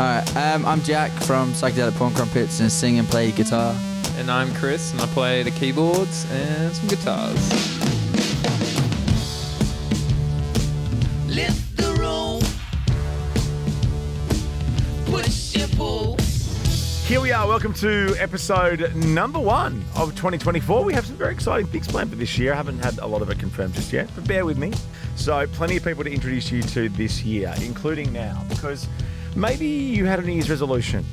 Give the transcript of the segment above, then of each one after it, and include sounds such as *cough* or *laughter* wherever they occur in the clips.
Alright, um, I'm Jack from Psychedelic Porn Crumpets and sing and play guitar. And I'm Chris, and I play the keyboards and some guitars. Lift the room. Push and pull. Here we are. Welcome to episode number one of 2024. We have some very exciting things planned for this year. I haven't had a lot of it confirmed just yet, but bear with me. So, plenty of people to introduce you to this year, including now, because maybe you had a New Year's resolution.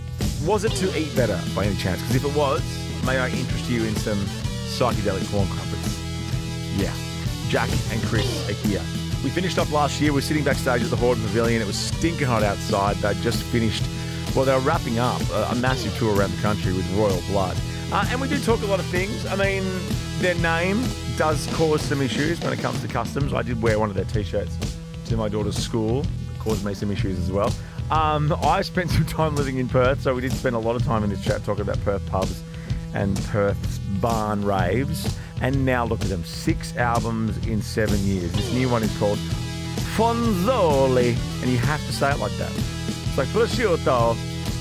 Was it to eat better by any chance? Because if it was, may I interest you in some psychedelic porn crumpets? Yeah, Jack and Chris are here. We finished up last year. We're sitting backstage at the Hordern Pavilion. It was stinking hot outside. They'd just finished, well, they were wrapping up a, a massive tour around the country with Royal Blood. Uh, and we do talk a lot of things. I mean, their name does cause some issues when it comes to customs. I did wear one of their t shirts to my daughter's school, it caused me some issues as well. Um, I spent some time living in Perth, so we did spend a lot of time in this chat talking about Perth pubs and Perth's barn raves. And now look at them six albums in seven years. This new one is called Fronzoli, and you have to say it like that. It's like prosciutto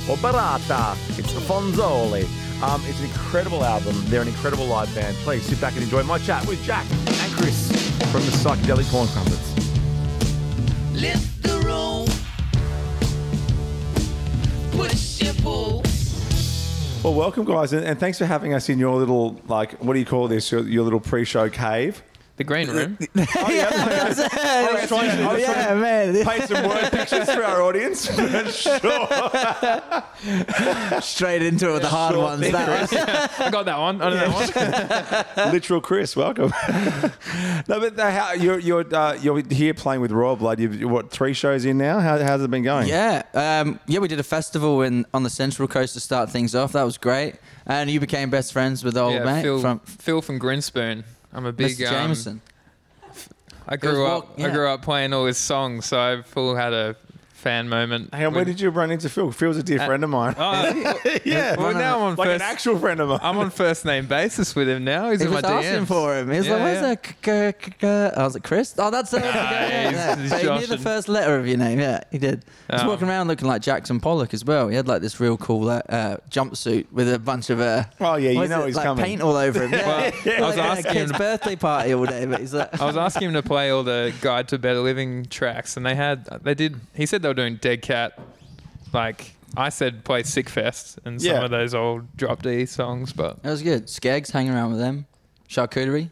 or barata. It's Fronzoli. Um, it's an incredible album. They're an incredible live band. Please sit back and enjoy my chat with Jack and Chris from the Psychedelic Porn Crumpets. Well, welcome, guys, and, thanks for having us in your little, like, what do you call this? Your, your little pre-show cave. The green room. *laughs* Oh, yeah. I was *laughs* trying to, I was yeah, man. trying to paint some *laughs* word pictures for our audience. sure. Straight into it with the hard Sure ones. thing, That I got that one. I know that one. Literal Chris, welcome. no, but the, how, you're you're uh, you're here playing with Royal Blood. You've what three shows in now? How, how's it been going? Yeah, um, yeah, we did a festival in on the Central Coast to start things off. That was great, and you became best friends with the old Yeah, mate Phil, from Phil from Grinspoon. I'm a big. Mr. Um, Jamieson. I It was grew walk- up. yeah. I grew up playing all his songs, so I Phil had a fan moment. Hang on, where did you run into Phil? Phil's a dear friend of mine. Oh, *laughs* yeah, well, now I'm on like first. an actual friend of mine. I'm on first name basis with him now. He's He in my was asking DMs. for him. He was Yeah, like, "Where's yeah. that?" k- k- k- k-" I was like, "Chris." Oh, that's it. yeah, he's- yeah. he's But he knew the joshing. first letter of your name. Yeah, he did. He was Oh. walking around looking like Jackson Pollock as well. He had like this real cool uh, uh, jumpsuit with a bunch of uh, Oh, yeah, you what is know it? he's like coming. paint all over him. *laughs* Yeah, Well, I was like at a asking kid's him- birthday party all day, but he's like, *laughs* I was asking him to play all the Guide to Better Living tracks, and they had they did. He said they were doing Dead Cat. Like I said, play Sick Fest and some Yeah. of those old Drop D songs, but That was good. Skeggs hanging around with them. Charcuterie.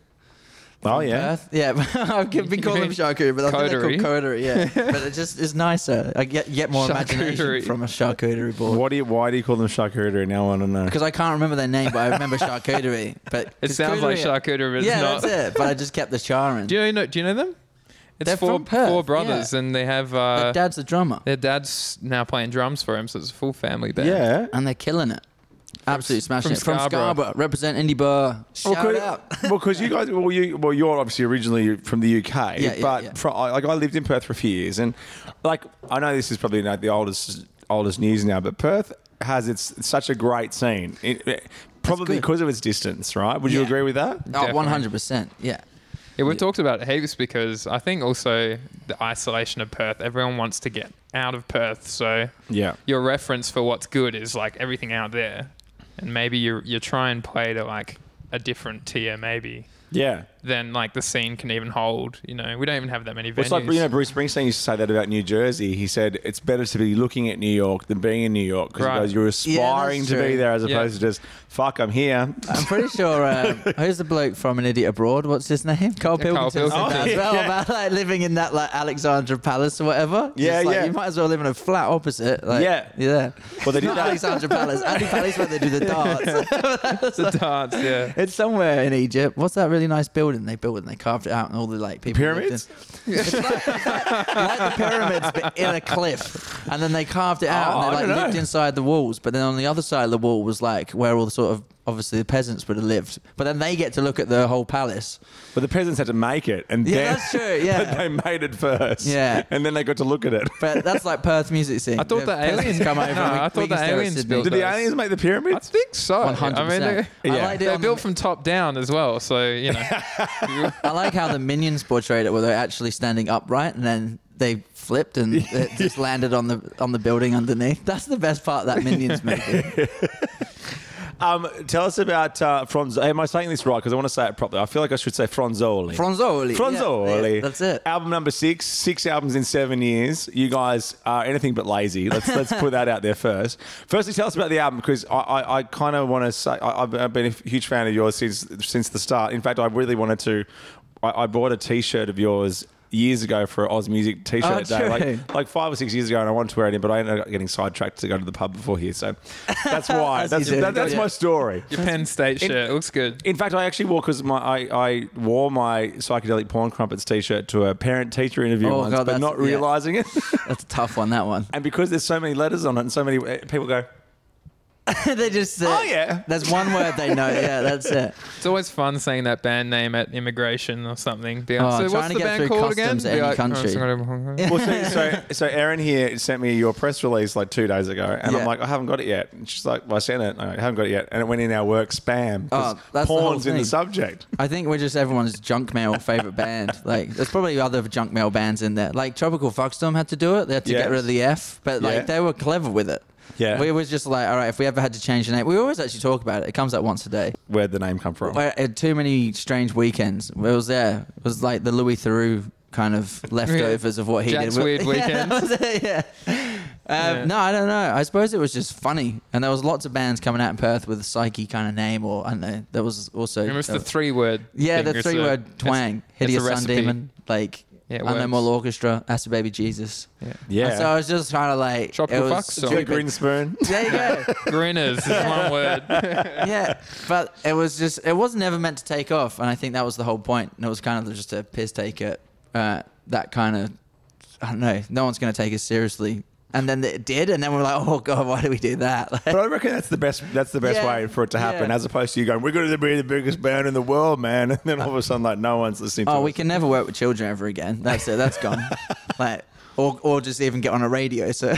oh yeah. Perth. Yeah, *laughs* I've been *laughs* calling them charcuterie, but I think they're called coterie. Yeah, *laughs* but it just is nicer. I get get more imagination Charcuterie. from a charcuterie board. What do you? Why do you call them charcuterie? Now I want to know. Because I can't remember their name, but I remember charcuterie. But it sounds like charcuterie, but it's Yeah, not. that's it. But I just kept the char in. Do you know? Do you know them? It's They're four from Perth, four brothers, yeah. and they have Their uh, dad's the drummer, their dad's now playing drums for him, so it's a full family band. Yeah. and they're killing it. Absolutely smashing from it. From Scarborough. Scarborough, represent Indi Bar. Shout *laughs* well, 'cause- out. well, because you guys, well, you, well, you're obviously originally from the UK, Yeah, yeah, but yeah. fro- I- like I lived in Perth for a few years, and like I know this is probably not the oldest oldest news now, but Perth has its such a great scene, it, it- probably good. because of its distance, right? Would you Yeah. agree with that? Oh, Definitely. 100%. Yeah. Yeah, we've talked about heaps because I think also the isolation of Perth. Everyone wants to get out of Perth, so Yeah. your reference for what's good is like everything out there, and maybe you you try and play to like a different tier, maybe Yeah. Than like the scene can even hold. You know, we don't even have that many venues. Well, It's like you know Bruce Springsteen used to say that about New Jersey. He said it's better to be looking at New York than being in New York because Right. you're aspiring that's to be there as Yeah. opposed to just fuck. I'm here. I'm pretty *laughs* sure. Um, who's the bloke from An Idiot Abroad? What's his name? Carl Yeah, Carl Pilkington said Pilkington. that as well Oh, *laughs* yeah. about like living in that like Alexandra Palace or whatever. Yeah, like, yeah. You might as well live in a flat opposite. Like, Yeah. yeah. Well, they did Not that. Alexandra Palace. Andy Palace where they do the *laughs* darts. the darts. Yeah. it's somewhere in Egypt. What's that really nice building they built it and they carved it out and all the like people. Pyramids? in- It's like, it's like, like the pyramids, but in a cliff, and then they carved it out Oh, I and they don't like know. lived inside the walls. But then on the other side of the wall was like where all the sort of obviously the peasants would have lived. But then they get to look at the whole palace. But the peasants had to make it, and Yeah, then that's true, *laughs* yeah. but they made it first. Yeah. and then they got to look at it. But that's like Perth music scene. I thought the peasants aliens- come over. *laughs* No, and we, I thought we the can stare at aliens Sydney. built Did the those. aliens make the I pyramids? think so. 100%. I mean, they're, I Yeah. they're built the- from top down as well, so you know. *laughs* I like how the minions portrayed it, where they're actually standing upright, and then they flipped and it just landed on the on the building underneath. That's the best part of that Minions movie. Um, tell us about uh. Am I saying this right? Because I want to say it properly. I feel like I should say Fronzoli. Fronzoli. Fronzoli. Yeah, that's it. Album number six, six albums in seven years. You guys are anything but lazy. Let's let's put that out there first. Firstly, tell us about the album because I, I, I kind of want to say I, I've I've been a huge fan of yours since since the start. In fact, I really wanted to. I, I bought a T-shirt of yours. Years ago for an Oz Music T-shirt Oh, day, like like five or six years ago, and I wanted to wear it in, but I ended up getting sidetracked to go to the pub before here. So that's *laughs* why. That's that, that's Yeah. my story. Your Penn State shirt it looks good. In fact, I actually wore because my I, I wore my psychedelic porn crumpets T-shirt to a parent-teacher interview Oh, once, God, but that's- not yeah. realizing it. *laughs* That's a tough one. That one. and because there's so many letters on it, and so many uh, people go, *laughs* they just. Uh, Oh, yeah. There's one word they know. Yeah, that's it. It's always fun saying that band name at immigration or something. Be Oh, so trying what's to the get band through called again? customs Be any like, country. "Oh, *laughs* well, so, so so Erin here sent me your press release like two days ago, and Yeah. I'm like, I haven't got it yet. And she's like, Well, I sent it. I haven't got it yet, and it went in our work spam. 'cause Oh, that's the whole porn's in the subject. I think we're just everyone's junk mail favorite band. *laughs* Like, there's probably other junk mail bands in there. Like Tropical Fuckstorm had to do it. They had to Yes. get rid of the F, but like Yeah. they were clever with it. Yeah. We was just like, all right, if we ever had to change the name, we always actually talk about it. It comes out once a day. Where'd the name come from? Where, uh, too many strange weekends. It was there. It was like the Louis Theroux kind of *laughs* leftovers of what he Jack's did. Weird *laughs* Yeah, Weekends. *laughs* it, yeah. Um, Yeah. No, I don't know. I suppose it was just funny, and there was lots of bands coming out in Perth with a psyche kind of name, or I don't know. There was also Remember, it's uh, the three word. yeah, thing. the It's three word it's- twang. it's a Hideous Sun. Demon, like Yeah, it Unknown works. Mortal Orchestra, Acid Baby Jesus. Yeah. yeah. And so I was just trying to like Tropical it was Fuckstorm. Joe stupid. Grinspoon. *laughs* There you go. *laughs* Grinners is one word. *laughs* yeah, but it was just it was never meant to take off, and I think that was the whole point. And it was kind of just a piss take at uh, that kind of I don't know. No one's going to take us seriously, and then it did, and then we're like, oh god, why do we do that? Like, *laughs* But I reckon that's the best. That's the best Yeah, way for it to happen, yeah. as opposed to you going, "We're going to be the biggest band in the world, man," *laughs* and then all of a sudden, like, no one's listening to oh, us. we can never work with children ever again. That's it. That's gone. *laughs* like, or or just even get on a radio. So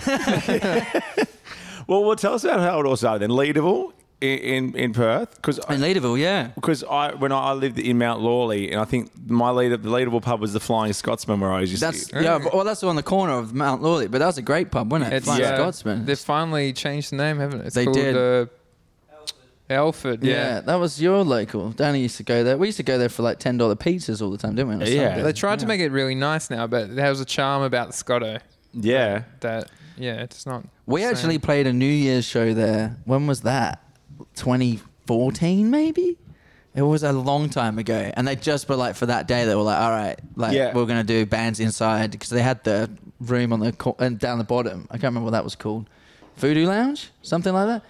Well, well, tell us about how it all started then. Leederville in in, in Perth, because in Leederville, yeah. because I when I lived in Mount Lawley, and I think my leader, the Leederville pub was the Flying Scotsman, where I was just That's yeah, but- well, that's on the corner of Mount Lawley, but that was a great pub, wasn't it? It's Flying uh, Scotsman. They've finally changed the name, haven't it? It's They called, did. Uh, Alfred. yeah. Yeah. that was your local. Danny used to go there. We used to go there for like ten dollar pizzas all the time, didn't we? Yeah. Sunday? They tried to make it really nice now, but there was a charm about the Scotto yeah. that yeah, it's not. We actually played a New Year's show there. When was that? 2014, maybe. It was a long time ago, and they just were like for that day. They were like, "All right, like Yeah. we're gonna do bands inside because they had the room on the co- and down the bottom. I can't remember what that was called. Voodoo Lounge, something like that.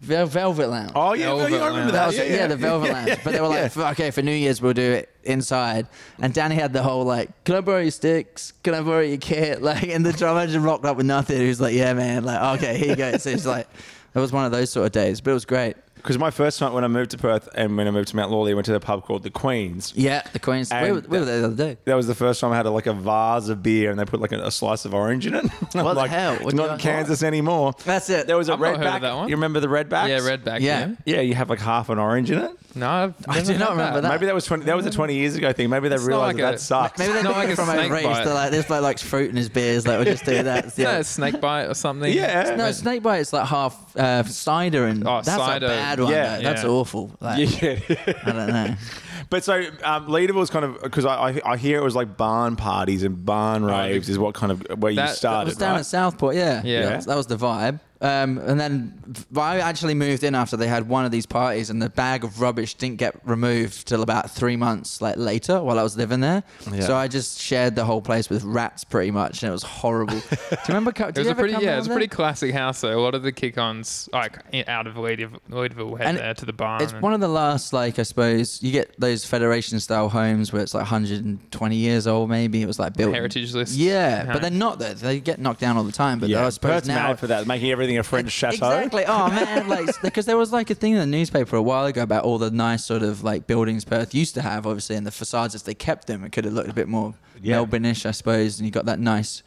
Vel- Velvet Lounge. Oh yeah, Velvet yeah, I remember Lounge. that. That was, yeah, yeah, the Velvet *laughs* Lounge. But they were like, "For- okay, for New Year's we'll do it inside. And Danny had the whole like, can I borrow your sticks? Can I borrow your kit? *laughs* Like, and the drummer just rocked up with nothing. He was like, yeah, man. Like, okay, here you go. So it's like, it was one of those sort of days, but it was great. Because my first night when I moved to Perth and when I moved to Mount Lawley, I went to a pub called the Queens. Yeah, the Queens. We And were, we were there the other day. That was the first time I had a, like a vase of beer and they put like a, a slice of orange in it. *laughs* I'm What the hell? It's What not in Kansas anymore. That's it. There was a I've not heard redback. of that one. You remember the redbacks? Yeah, Redback. Yeah. Yeah. Yeah, you have like half an orange in it. No, I've *laughs* I do not remember that. Maybe that was twenty. That was a twenty years ago thing. Maybe they It's realized like that, a- that sucks. Maybe they're Not took like it a from snake overreach. bite. They're like, this bloke likes fruit in his beers. Like, we'll just do *laughs* that. It's the No, a snake bite or something. Yeah. No, snake bite is like half uh, cider, and Oh, that's cider. a bad one. Yeah. though. that's awful. Like, yeah. I don't know. *laughs* But so um, Leader was kind of because I, I I hear it was like barn parties and barn raves is what kind of where you That- that started. was down right? at Southport, yeah. Yeah. That was, that was the vibe. Um, and then but I actually moved in after they had one of these parties, and the bag of rubbish didn't get removed till about three months like later while I was living there. Yeah. So I just shared the whole place with rats pretty much, and it was horrible. *laughs* do you remember? co- It was you a ever pretty come yeah, down it was a there? pretty classic house though. A lot of the kick-ons like i- out of Leederville, Leederville head And there to the barn. It's and- one of the last, like I suppose, you get those Federation style homes where it's like 120 years old, maybe. It was like built heritage list. Yeah, home. but they're not. Though. They get knocked down all the time. But yeah, I suppose Perth's now mad for that, making everything a French chateau. Exactly. Oh *laughs* man, like because there was like a thing in the newspaper a while ago about all the nice sort of like buildings Perth used to have. Obviously, and the facades, if they kept them, it could have looked a bit more Yeah. Melbourne-ish, I suppose. And you got that nice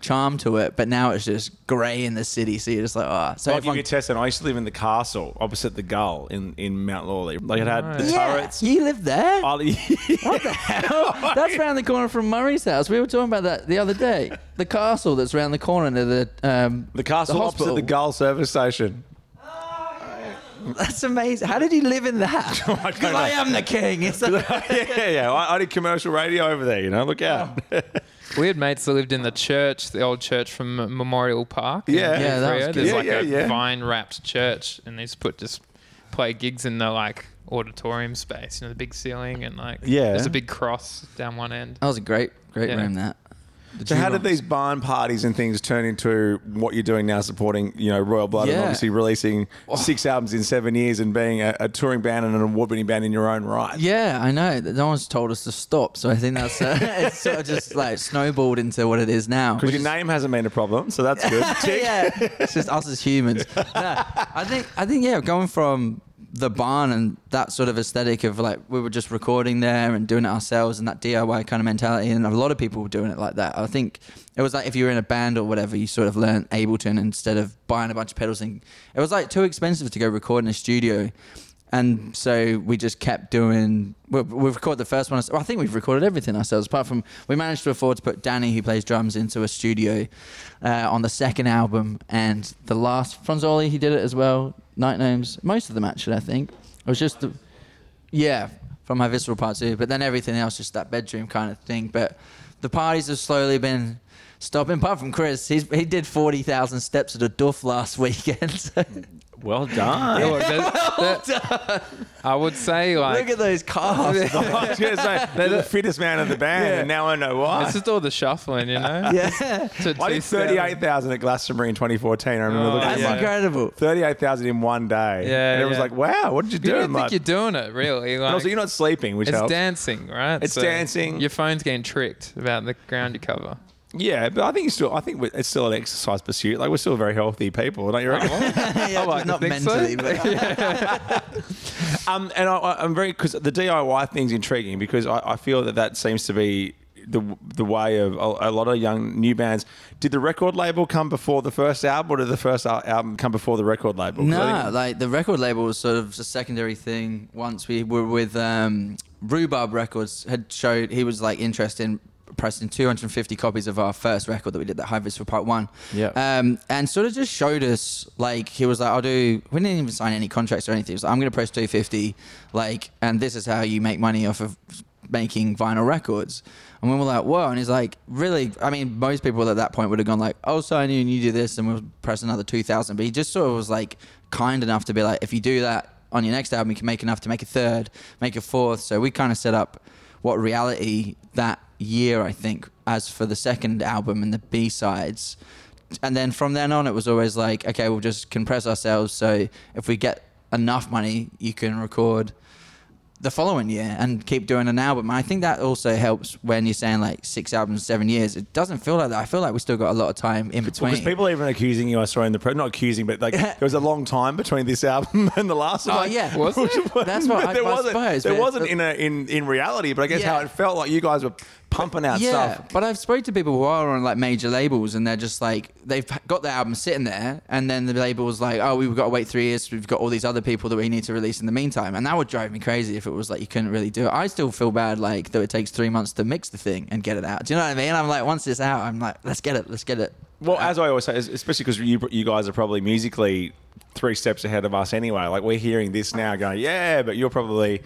charm to it, but now it's just grey in the city. So you're just like, oh. So I'll give everyone- you a test. And I used to live in the castle opposite the Gull in, in Mount Lawley. Like it had the yeah, turrets. you live there. Oh, *laughs* What the hell? That's round the corner from Murray's house. We were talking about that the other day. The castle that's round the corner near the um, the castle opposite hospital. the Gull service station. That's amazing. How did you live in that? *laughs* I Because know. I am the king. *laughs* Like, yeah, yeah. I, I did commercial radio over there. You know, look out. We had mates that lived in the church, the old church from Memorial Park. in- Yeah. Yeah, that was good. There's Yeah, like yeah, a yeah. vine wrapped church, and they used to put just play gigs in the like auditorium space, you know, the big ceiling, and like Yeah. there's a big cross down one end. that was a great, great Yeah. room. That. So how did these barn parties and things turn into what you're doing now, supporting you know Royal Blood and obviously releasing six albums in seven years and being a, a touring band and an award-winning band in your own right? Yeah, I know. No one's told us to stop, so I think that's uh, *laughs* it's sort of just like snowballed into what it is now. Because your name hasn't been a problem, so that's good. *laughs* Yeah, it's just us as humans. *laughs* No, I think I think yeah, going from the barn and that sort of aesthetic of like we were just recording there and doing it ourselves and that DIY kind of mentality, and a lot of people were doing it like that. I think it was like if you were in a band or whatever, you sort of learn Ableton instead of buying a bunch of pedals. And it was like too expensive to go record in a studio. And so we just kept doing. we- We've recorded the first one. I think we've recorded everything ourselves. Apart from we managed to afford to put Danny, who plays drums, into a studio uh, on the second album, and the last Fronzoli he did it as well. Night Gnomes, most of them actually. I think it was just the, yeah from my visceral part too. But then everything else, just that bedroom kind of thing. But the parties have slowly been stopping. Apart from Chris, he's, he did forty thousand steps at a Duff last *laughs* weekend. Well done. Yeah, *laughs* there- there- I would say like Look at those calves. *laughs* I was to say, *laughs* they're the fittest man in the band, and now I know why. it's just all the shuffling, you know. yeah, To I did 38,000 at Glastonbury in 2014. I remember Oh, looking that's at incredible. 38,000 in one day. Yeah, And it was like, wow, what did you do? You don't think like, you're doing it really? and Like, also, you're not sleeping, which it's helps. dancing, right? It's dancing. Your phone's getting tricked about the ground you cover. Yeah, but I think it's still. I think it's still an exercise pursuit. Like we're still very healthy people, don't you reckon? *laughs* yeah, like just to not think so. mentally, but *laughs* *laughs* um, and I, I- I'm very because the DIY thing's intriguing because I, I feel that that seems to be the the way of a, a lot of young new bands. Did the record label come before the first album, or did the first album come before the record label? I no, think- like the record label was sort of a secondary thing. Once we were with um, Rhubarb Records, had showed he was like interested in pressing 250 copies of our first record that we did, that High Visceral Part One. Yeah. Um, and sort of just showed us like he was like, I'll do. We didn't even sign any contracts or anything. He was like, I'm going to press 250, like, and this is how you make money off of making vinyl records. And we were like, whoa. And he's like, really? I mean, most people at that point would have gone like, I'll sign you and you do this and we'll press another 2,000. But he just sort of was like kind enough to be like, if you do that on your next album, you can make enough to make a third, make a fourth. So we kind of set up what reality that year, I think, as for the second album and the B sides. And then from then on, it was always like, okay, we'll just compress ourselves. So if we get enough money, you can record the following year and keep doing an album. And I think that also helps when you're saying like six albums, seven years. It doesn't feel like that. I feel like we still got a lot of time in between. because people are even accusing you, I saw in the press, not accusing, but like *laughs* there was a long time between this album *laughs* and the last oh, one. Oh, Like, yeah. Was there? That's what *laughs* but I- there I wasn't. suppose, there wasn't in a in in reality, but I guess Yeah. how it felt like you guys were pumping out yeah, stuff. but I've spoke to people who are on like major labels, and they're just like they've got the album sitting there, and then the label's like, "Oh, we've got to wait three years. We've got all these other people that we need to release in the meantime," and that would drive me crazy if it was like you couldn't really do it. I still feel bad like that it takes three months to mix the thing and get it out. Do you know what I mean? I'm like, once it's out, I'm like, let's get it, let's get it. Well, as I always say, especially because you you guys are probably musically three steps ahead of us anyway. Like we're hearing this now, going, yeah, but you're probably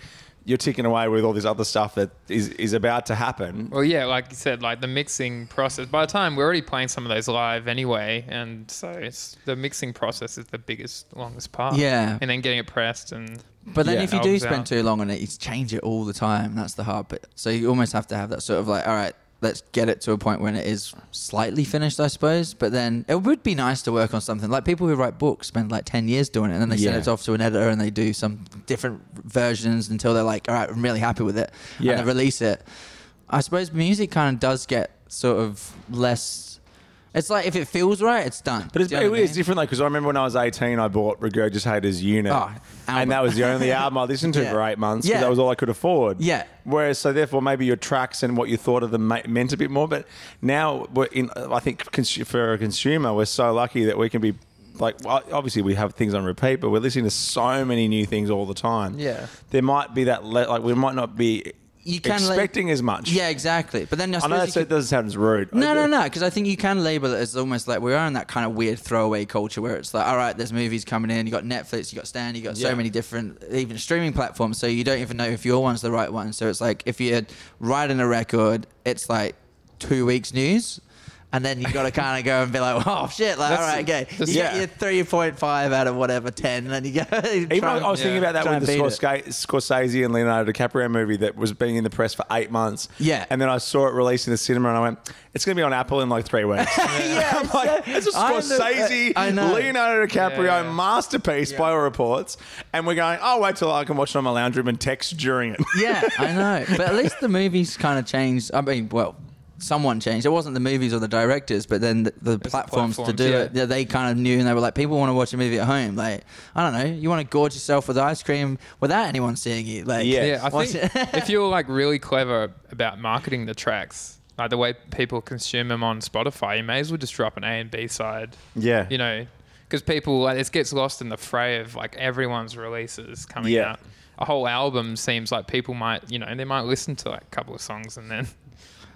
you're ticking away with all this other stuff that is is about to happen. Well, yeah, like you said, like the mixing process. By the time we're already playing some of those live anyway, and so it's the mixing process is the biggest, longest part. Yeah. and then getting it pressed and. But then Yeah. if you do spend out. too long on it, you change it all the time. That's the hard bit. So you almost have to have that sort of like, all right, let's get it to a point when it is slightly finished, I suppose. But then it would be nice to work on something like people who write books spend like ten years doing it, and then they send it off to an editor and they do some different versions until they're like, all right, I'm really happy with it, Yeah. and they release it. I suppose music kind of does get sort of less It's like if it feels right, it's done. But it's, Do you know it what I is mean? different though, because I remember when I was 18, I bought Regurgitator's Unit. Oh, and that was the only album I listened to *laughs* Yeah. for eight months because Yeah. that was all I could afford. Yeah. Whereas, so therefore, maybe your tracks and what you thought of them ma- meant a bit more. But now, we're in, I think cons- for a consumer, we're so lucky that we can be like, well, obviously, we have things on repeat, but we're listening to so many new things all the time. Yeah. There might be that, le- like, we might not be You can expecting as much. Yeah, exactly. But then I, I know that's, could- it doesn't sound as rude. No, no, no. Because I think you can label it as almost like we are in that kind of weird throwaway culture where it's like, all right, there's movies coming in. You got Netflix, you got Stan, you got so many different even streaming platforms. So you don't even know if your one's the right one. So it's like if you're writing a record, it's like two weeks news. And then you got to kind of go and be like, oh shit, like, all That's- right, okay. You that's- get your three point five out of whatever ten, and then you go. *laughs* Even I I was thinking yeah, about that try with the and beat Scorsese, Scorsese and Leonardo DiCaprio movie that was being in the press for eight months. Yeah. And then I saw it released in the cinema and I went, it's going to be on Apple in like three weeks. *laughs* yeah, *laughs* I'm like, it's a Scorsese, I know. Leonardo DiCaprio Yeah, yeah. masterpiece by all reports. And we're going, oh, wait till I can watch it on my lounge room and text during it. Yeah, I know. But at least the movies kind of changed. I mean, well, someone changed. It wasn't the movies or the directors, but then the, the platforms, to do yeah. it. Yeah, they kind of knew and they were like, people want to watch a movie at home. Like, I don't know, you want to gorge yourself with ice cream without anyone seeing you. Like, Yeah. Yeah, I think it. if you're *laughs* like really clever about marketing the tracks, like the way people consume them on Spotify, you may as well just drop an A and B side. Yeah. You know, because people like it gets lost in the fray of like everyone's releases coming Yeah. out. A whole album seems like people might, you know, they might listen to like a couple of songs and then,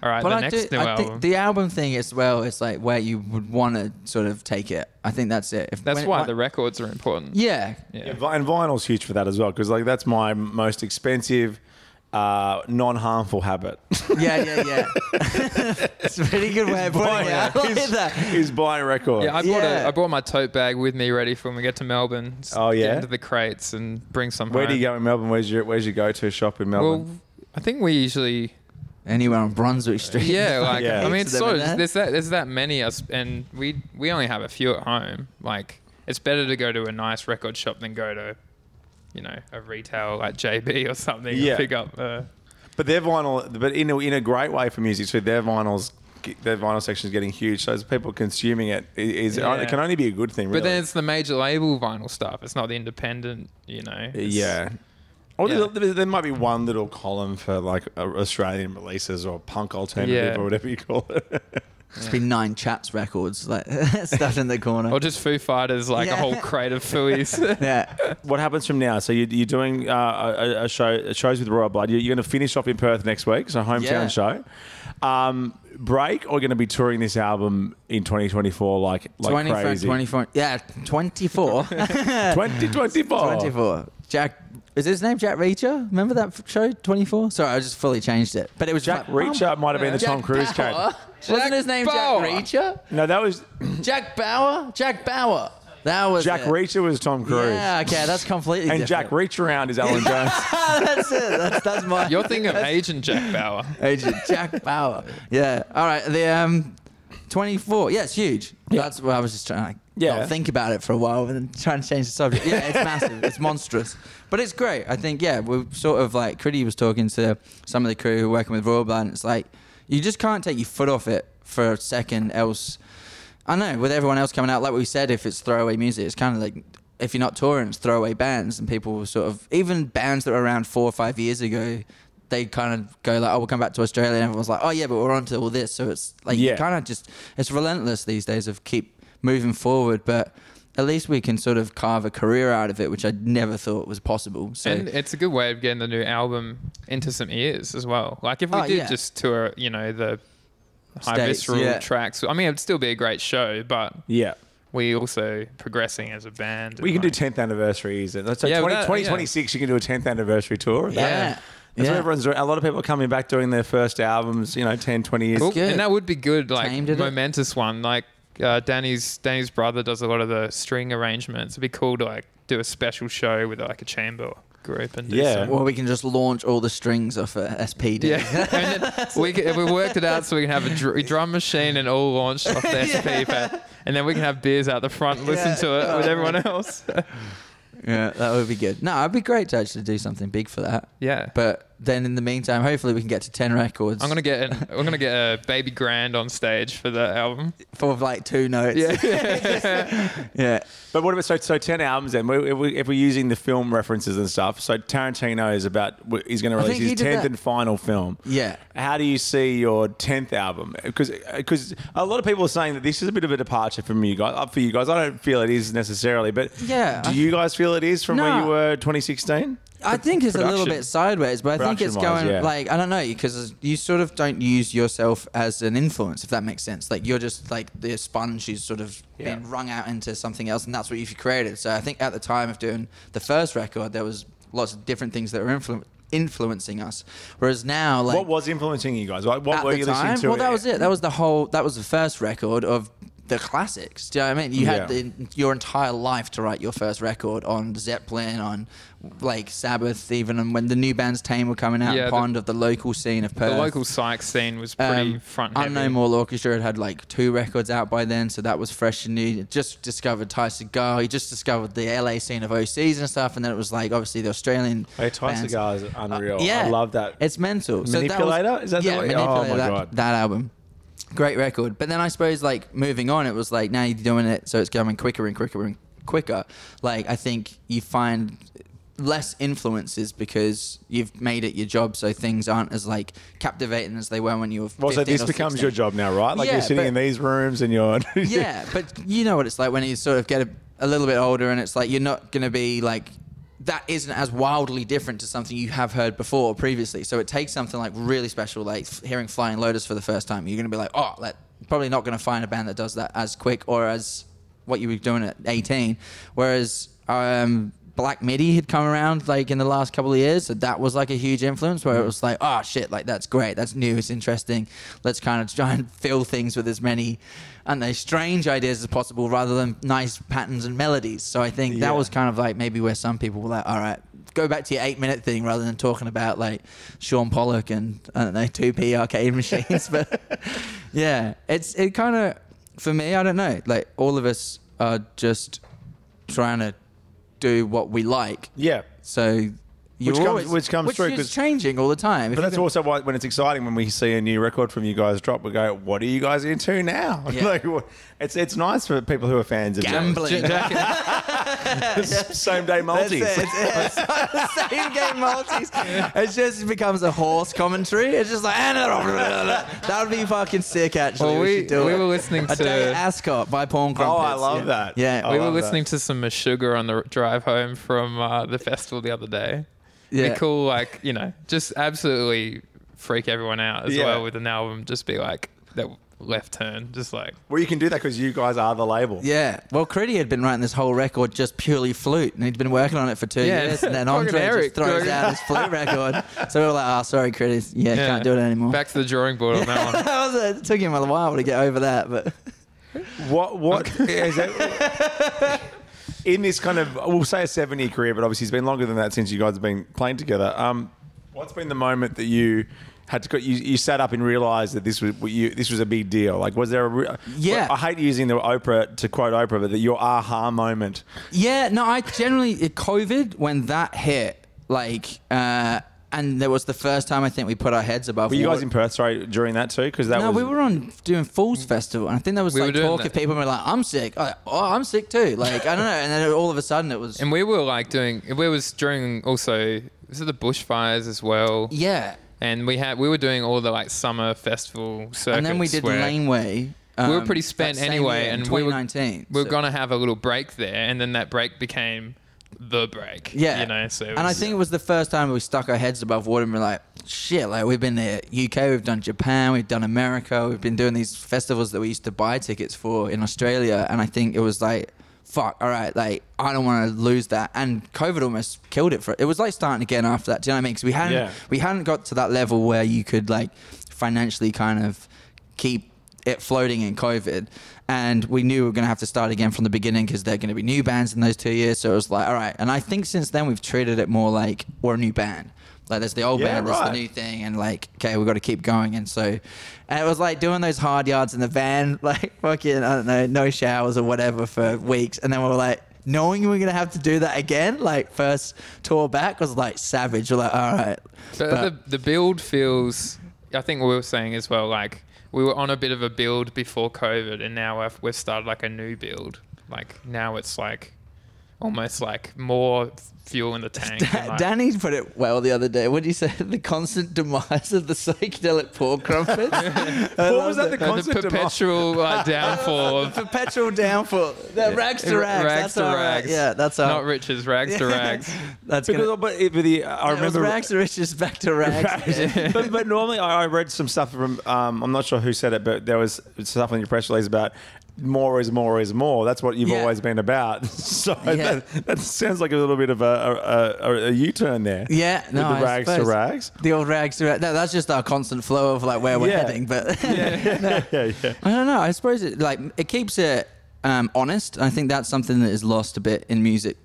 all right, But the I, next do, new I album. think the album thing as well is like where you would want to sort of take it. I think that's it. If, That's when it why the records are important. Yeah. Yeah. Yeah, vi- and vinyl's huge for that as well because like that's my most expensive, uh, non-harmful habit. *laughs* Yeah, yeah, yeah. *laughs* it's a pretty good way of putting it. I like is, that. is buying records. Yeah, I bought Yeah. a I bought my tote bag with me ready for when we get to Melbourne. Just Oh, yeah? get into the crates and bring some. Where do you go in Melbourne? Where's your Where's your go-to shop in Melbourne? Well, I think we usually Anywhere on Brunswick Street. *laughs* Yeah, like Yeah. I mean, Heaps it's of so there. there's that there's that many us, and we we only have a few at home. Like it's better to go to a nice record shop than go to, you know, a retail like JB or something. Yeah. and pick up. Uh, But their vinyl, but in a, in a great way for music too. Their vinyls, their vinyl section is getting huge. So as people consuming it, i- is Yeah. it can only be a good thing. Really. But then it's the major label vinyl stuff. It's not the independent. You know. It's- yeah. Or Yeah. there, there might be one little column for like uh, Australian releases or punk alternative Yeah. or whatever you call it. *laughs* It's been nine chats records like *laughs* stuffed in the corner. Or just Foo Fighters, like Yeah. a whole crate of Fooey's. *laughs* yeah. what happens from now? So you, you're doing uh, a, a show, shows with Royal Blood. You're, you're going to finish off in Perth next week, so hometown Yeah. show. Um, break or going to be touring this album in 2024 like like 24, crazy? 24. Yeah, 24. 2024. 24. Jack, is his name Jack Reacher? Remember that show, 24? Sorry, I just fully changed it. But it was Jack like, Reacher might have been the Jack Tom Cruise Bauer. character. Wasn't his name Bauer. Jack Reacher? No, that was *clears throat* Jack Bauer? Jack Bauer. That was Jack it. Reacher was Tom Cruise. Yeah, okay, that's completely different. And different. Jack Reach Around is Alan *laughs* Jones. that's it. That's, that's my. You're thinking of Agent Jack Bauer. Agent Jack Bauer. Yeah. All right. The um, 24. Yeah, it's huge. That's what I was just trying to Yeah. not think about it for a while and then trying to change the subject. Yeah, it's massive. It's *laughs* monstrous. But it's great. I think, yeah, we're sort of like, Critty was talking to some of the crew who are working with Royal Blood, and it's like, you just can't take your foot off it for a second, else. I know, with everyone else coming out, like we said, if it's throwaway music, it's kind of like if you're not touring, it's throwaway bands, and people sort of even bands that were around four or five years ago, they kind of go like, "Oh, we'll come back to Australia," and everyone's like, "Oh yeah, but we're on to all this." So it's like Yeah. you kind of just it's relentless these days of keep moving forward, but. At least we can sort of carve a career out of it, which I never thought was possible. So And it's a good way of getting the new album into some ears as well. Like if we Oh, did yeah. just tour, you know, the high States, visceral yeah. tracks. I mean, it'd still be a great show, but yeah. we also progressing as a band. We and, can do 10th anniversaries. And so Yeah, 20, that- 2026, you can do a 10th anniversary tour. of that. yeah, what everyone's doing. A lot of people are coming back doing their first albums, you know, 10, 20 years. Cool. good. And that would be good, like Tamed it. momentous one. Like uh, Danny's Danny's brother does a lot of the string arrangements. It'd be cool to like do a special show with like a chamber group and do Yeah. some- Or we can just launch all the strings off a SPD. Yeah, *laughs* and then we can, we worked it out so we can have a dr- drum machine and all launched off the SP pad, *laughs* and then we can have beers out the front and listen Yeah. to it with everyone else. *laughs* Yeah, that would be good. No, it'd be great to actually do something big for that. yeah, But then in the meantime, hopefully we can get to ten records. I'm gonna get an, *laughs* I'm gonna get a baby grand on stage for the album. for like two notes. Yeah, *laughs* yeah. But what about so so ten albums then? If, we, if we're using the film references and stuff, so Tarantino is about he's going to release his tenth and final film. Yeah. How do you see your tenth album? Because because a lot of people are saying that this is a bit of a departure from you guys. Up for you guys, I don't feel it is necessarily. But Yeah, do you guys feel it is from where you were 2016? I think it's a little bit sideways, but I think it's going yeah. like I don't know because you sort of don't use yourself as an influence, if that makes sense. Like you're just like the sponge who's sort of Yeah. been wrung out into something else, and that's what you've created. So I think at the time of doing the first record, there was lots of different things that were influ- influencing us. Whereas now, like what was influencing you guys? Like, what were you time, listening to? well, that was it. That was the whole. That was the first record of the classics. Do you know what I mean? You had the, your entire life to write your first record on Zeppelin, on like Sabbath, even and when the new bands Tame were coming out, Yeah, the- Pond of the local scene of Perth. The local psych scene was pretty Um, front heavy. Unknown Mortal Orchestra had had like two records out by then, so that was fresh and new. Just discovered Ty Segall. He just discovered the LA scene of OCs and stuff, and then it was like obviously the Australian. Hey, Ty bands. Segall is unreal. Uh, yeah, I love that. It's mental. So that was- Manipulator? Is that the yeah, way- oh my that, God. that album. Great record. But then I suppose like moving on, it was like now you're doing it, so it's going quicker and quicker and quicker. Like I think you find less influences because you've made it your job, so things aren't as like captivating as they were when you were. well, so this becomes your job now, right? Like Yeah, you're sitting but- in these rooms and you're *laughs* yeah, but you know what it's like when you sort of get a, a little bit older, and it's like you're not going to be like that isn't as wildly different to something you have heard before or previously. So it takes something like really special, like hearing Flying Lotus for the first time. You're going to be like, oh, like, probably not going to find a band that does that as quick or as what you were doing at 18. Whereas um, Black Midi had come around like in the last couple of years, so that was like a huge influence where it mm. was like, oh shit, like that's great, that's new, it's interesting. Let's kind of try and fill things with as many, I don't strange ideas as possible rather than nice patterns and melodies. So I think Yeah. that was kind of like maybe where some people were like, all right, go back to your eight minute thing rather than talking about like Sean Pollock and I don't know, 2P arcade *laughs* machines. but yeah, it's it kind of, for me, I don't know, like all of us are just trying to do what we like. yeah. So you're comes- always, which comes which through, is 'cause- changing all the time. If But you that's can- also why when it's exciting when we see a new record from you guys drop, we go, "What are you guys into now?" *laughs* Yeah. like, it's it's nice for people who are fans of gambling. *laughs* *laughs* same day That's multis. it. It's, it's same game multis. It just becomes a horse commentary. It's just like that would be fucking sick. Actually, Well, we, we- should do we it. were listening a to- day at Ascot by Pawn Oh, I love yeah. that. Yeah, I we were love that. listening to some Meshuggah on the drive home from uh, the festival the other day. Yeah. Be cool, like you know, just absolutely freak everyone out as Yeah. well with an album. Just be like that left turn, just like Well, you can do that because you guys are the label. Yeah, well, Critty had been writing this whole record just purely flute, and he'd been working on it for two Yeah. years, and then *laughs* Fucking Andre Eric. just throws out his flute *laughs* record. So we were like, "Oh, sorry, Critty, yeah, yeah. can't do it anymore." Back to the drawing board on that *laughs* one. that was a, it took him a while to get over that, but What what is it? In this kind of, we'll say a seven-year career, but obviously it's been longer than that since you guys have been playing together. Um, what's been the moment that you had to go, you, you sat up and realised that this was you, this was a big deal? Like, was there a? re- Yeah. I hate using the Oprah to quote Oprah, but that your aha moment. Yeah, no, I generally it- COVID when that hit, like, uh, and there was the first time I think we put our heads above. Were you guys water. in Perth sorry during that too? Because that no, was we were on doing Falls Festival, and I think there was We like talk that. of people were like, "I'm sick." I'm like, oh, I'm sick too. Like, I don't know, and then all of a sudden it was, And we were like doing. We was during also. Was it the bushfires as well? yeah. And we had we were doing all the like summer festival circuits. And then we did where Laneway. We were um, pretty spent anyway, year in and we were 2019. we were so- gonna have a little break there, and then that break became the break. Yeah, you know. So it and I was- think it was the first time we stuck our heads above water and we're like, shit, like we've been there UK, we've done Japan, we've done America, we've been doing these festivals that we used to buy tickets for in Australia, and I think it was like, fuck, all right, like I don't want to lose that, and COVID almost killed it for it was like starting again after that. Do you know what I mean? Because we hadn't Yeah. we hadn't got to that level where you could like financially kind of keep it floating in COVID. And we knew we were going to have to start again from the beginning because there are going to be new bands in those two years. So it was like, all right. And I think since then we've treated it more like we're a new band. Like there's the old Yeah, band, there's the new thing, and like, okay, we've got to keep going. And so, and it was like doing those hard yards in the van, *laughs* like fucking, I don't know, no showers or whatever for weeks. And then we were like, knowing we were gonna have to do that again, like first tour back was like savage. We're like, all right. So uh, But- the the build feels. I think we were saying as well. Like we were on a bit of a build before COVID, and now we've, we've started like a new build. Like now it's like almost like more fuel in the *laughs* tank. Da- like- Danny put it well the other day. What did you say? The constant demise of the psychedelic porn crumpets. *laughs* What was that? The Uh, the constant demand? perpetual like, *laughs* downfall of Perpetual downfall. The rags to rags. rags that's to all right. rags. Yeah, that's all. not riches, rags to rags. That's Because, gonna, but it, but the, I it was remember rags to riches back to rags. but, but normally I, I read some stuff from um, I'm not sure who said it, but there was stuff in your press release about more is more is more. That's what you've Yeah. always been about. *laughs* So Yeah. that, that sounds like a little bit of a, a, a, a U-turn there. Yeah, With no, the I rags to rags. The old rags to rags. No, that's just our constant flow of like where we're Yeah. heading. But Yeah, *laughs* yeah. I don't know. I suppose it like it keeps it um, honest. I think that's something that is lost a bit in music.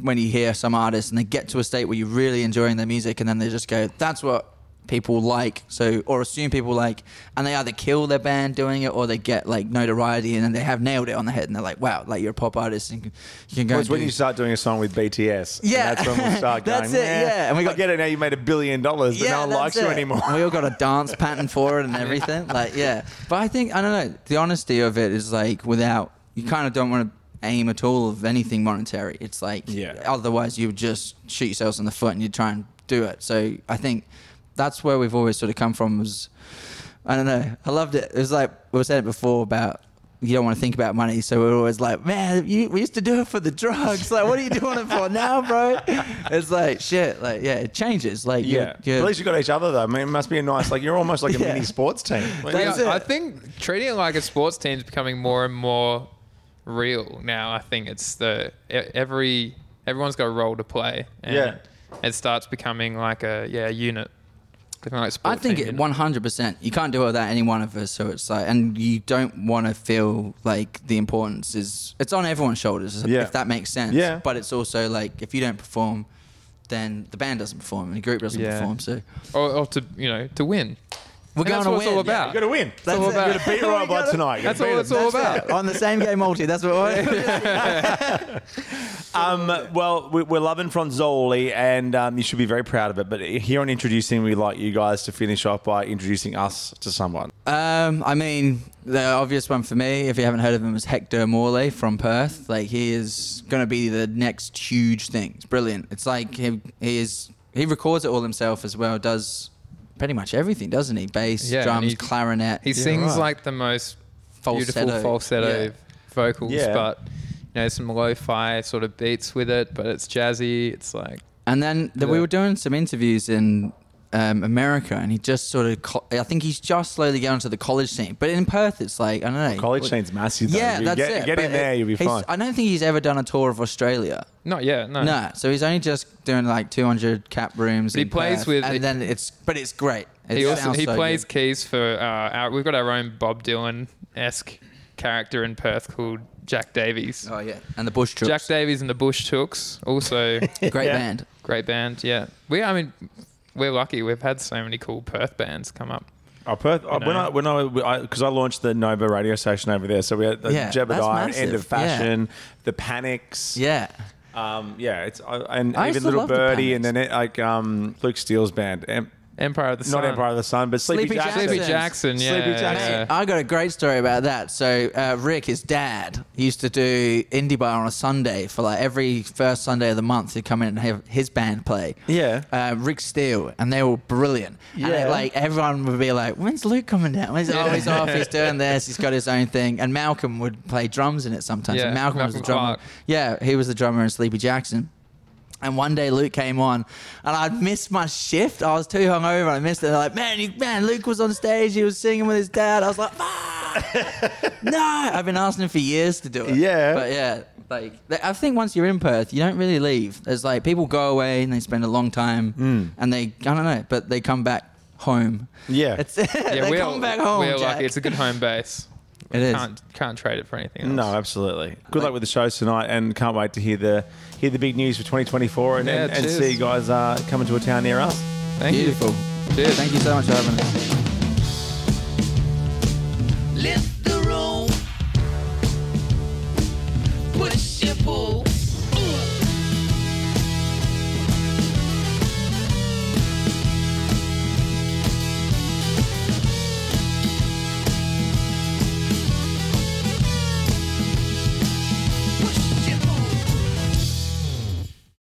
When you hear some artists and they get to a state where you're really enjoying their music, and then they just go, "That's what people like," so or assume people like, and they either kill their band doing it or they get like notoriety and then they have nailed it on the head, and they're like, "Wow, like you're a pop artist and you can go." Well, it's when you start doing a song with BTS. and Yeah. that's when we'll *laughs* start going. It, yeah. And we I got- get it now. You made a billion dollars, but no one that's likes you it. anymore. We all got a dance pattern for it and *laughs* everything. Like, yeah. But I think I don't know. The honesty of it is like without you kind of don't want to aim at all of anything monetary. It's like Yeah. otherwise you would just shoot yourselves in the foot and you try and do it. So I think that's where we've always sort of come from. Was I don't know. I loved it. It was like we were saying it before about. You don't want to think about money, so we're always like, man, you, we used to do it for the drugs. Like, what are you doing it for now, bro? *laughs* It's like shit. Like, yeah, it changes. Like, you're- Yeah. you're- At least you got each other though. I mean, it must be a nice. Like you're almost like a *laughs* Yeah. mini sports team. Like, Yeah, it. I think treating it like a sports team is becoming more and more real now. I think it's the e- every everyone's got a role to play. And Yeah. it starts becoming like a yeah unit. Becoming like a I sport think it one hundred percent. You can't do it without any one of us. So it's like, and you don't want to feel like the importance is it's on everyone's shoulders. Yeah. If that makes sense. Yeah. But it's also like if you don't perform, then the band doesn't perform and the group doesn't Yeah. perform. So or, or to you know to win. We're going to win. it's all Yeah. about. You got to win. That's *laughs* all it. about. You got to beat We Robot gotta- tonight. You That's gotta all beat it's them. all That's about. on the same game multi. That's what. *laughs* *laughs* Um, well, we- we're loving Fronzoli, and um, you should be very proud of it. But here on Introducing, we'd like you guys to finish off by introducing us to someone. Um, I mean, the obvious one for me, if you haven't heard of him, is Hector Morlet from Perth. Like he is going to be the next huge thing. It's brilliant. It's like he he is he records it all himself as well. Does pretty much everything, doesn't he? Bass, Yeah, and drums, he- clarinet. He sings right. like the most Falsetto. beautiful falsetto Yeah. vocals, Yeah. but you know some lo-fi sort of beats with it. But it's jazzy. It's like And then the, we Yeah. were doing some interviews in um, America, and he just sort of, co- I think he's just slowly getting to the college scene. But in Perth, it's like I don't know. College What- scene's massive. Though. Yeah, You that's get, it. Get in there, you'll be fine. I don't think he's ever done a tour of Australia. not yet. No. No, so he's only just doing like 200 cap rooms. But he in plays Perth, with- and then it's, but it's great. It He also he so plays good. keys for uh, our. We've got our own Bob Dylan esque character in Perth called Jack Davies. Oh yeah, and the Bush Troops. Jack Davies and the Bush Chooks, also *laughs* great Yeah. band. great band. Yeah, we. I mean, we're lucky. We've had so many cool Perth bands come up. Oh, Perth. oh, when. I when I because I, launched the Nova radio station over there, so we had the Yeah, Jebediah. End of Fashion, the Panics. Yeah, Um, yeah, it's I and I even Little love the Birdie, and then it, like um, Luke Steele's band, Em- Empire of the Sun. not Empire of the Sun, but Sleepy, Sleepy Jackson. Sleepy Jackson. Jackson. Yeah. Sleepy Jackson. yeah. I got a great story about that. So uh, Rick, his dad, used to do indie bar on a Sunday for like every first Sunday of the month. He'd come in and have his band play. Yeah. uh, Rick Steele, and they were brilliant. And Yeah. it, like everyone would be like, "When's Luke coming down? When's oh, he's off? He's *laughs* doing this. He's got his own thing." And Malcolm would play drums in it sometimes. Yeah, and Malcolm, was the drummer. Clark. Yeah, he was the drummer in Sleepy Jackson. And one day Luke came on, and I'd missed my shift. I was too hungover, and I missed it. They're like, "Man, you, man, Luke was on stage. He was singing with his dad." I was like, "Fuck!" *laughs* no, I've been asking him for years to do it. Yeah. but yeah, like I think once you're in Perth, you don't really leave. There's like people go away and they spend a long time, hmm. and they I don't know, but they come back home. Yeah. It's, Yeah, *laughs* they we're, come back home. we're lucky. It's a good home base. It is. Can't can't trade it for anything else. No, absolutely. Good luck with the shows tonight, and can't wait to hear the hear the big news for 2024, and, Yeah, and, and cheers. see you guys uh, coming to a town near us. Thank Beautiful. you. Cheers. Thank you so much for having us. Lift the room. Push and pull.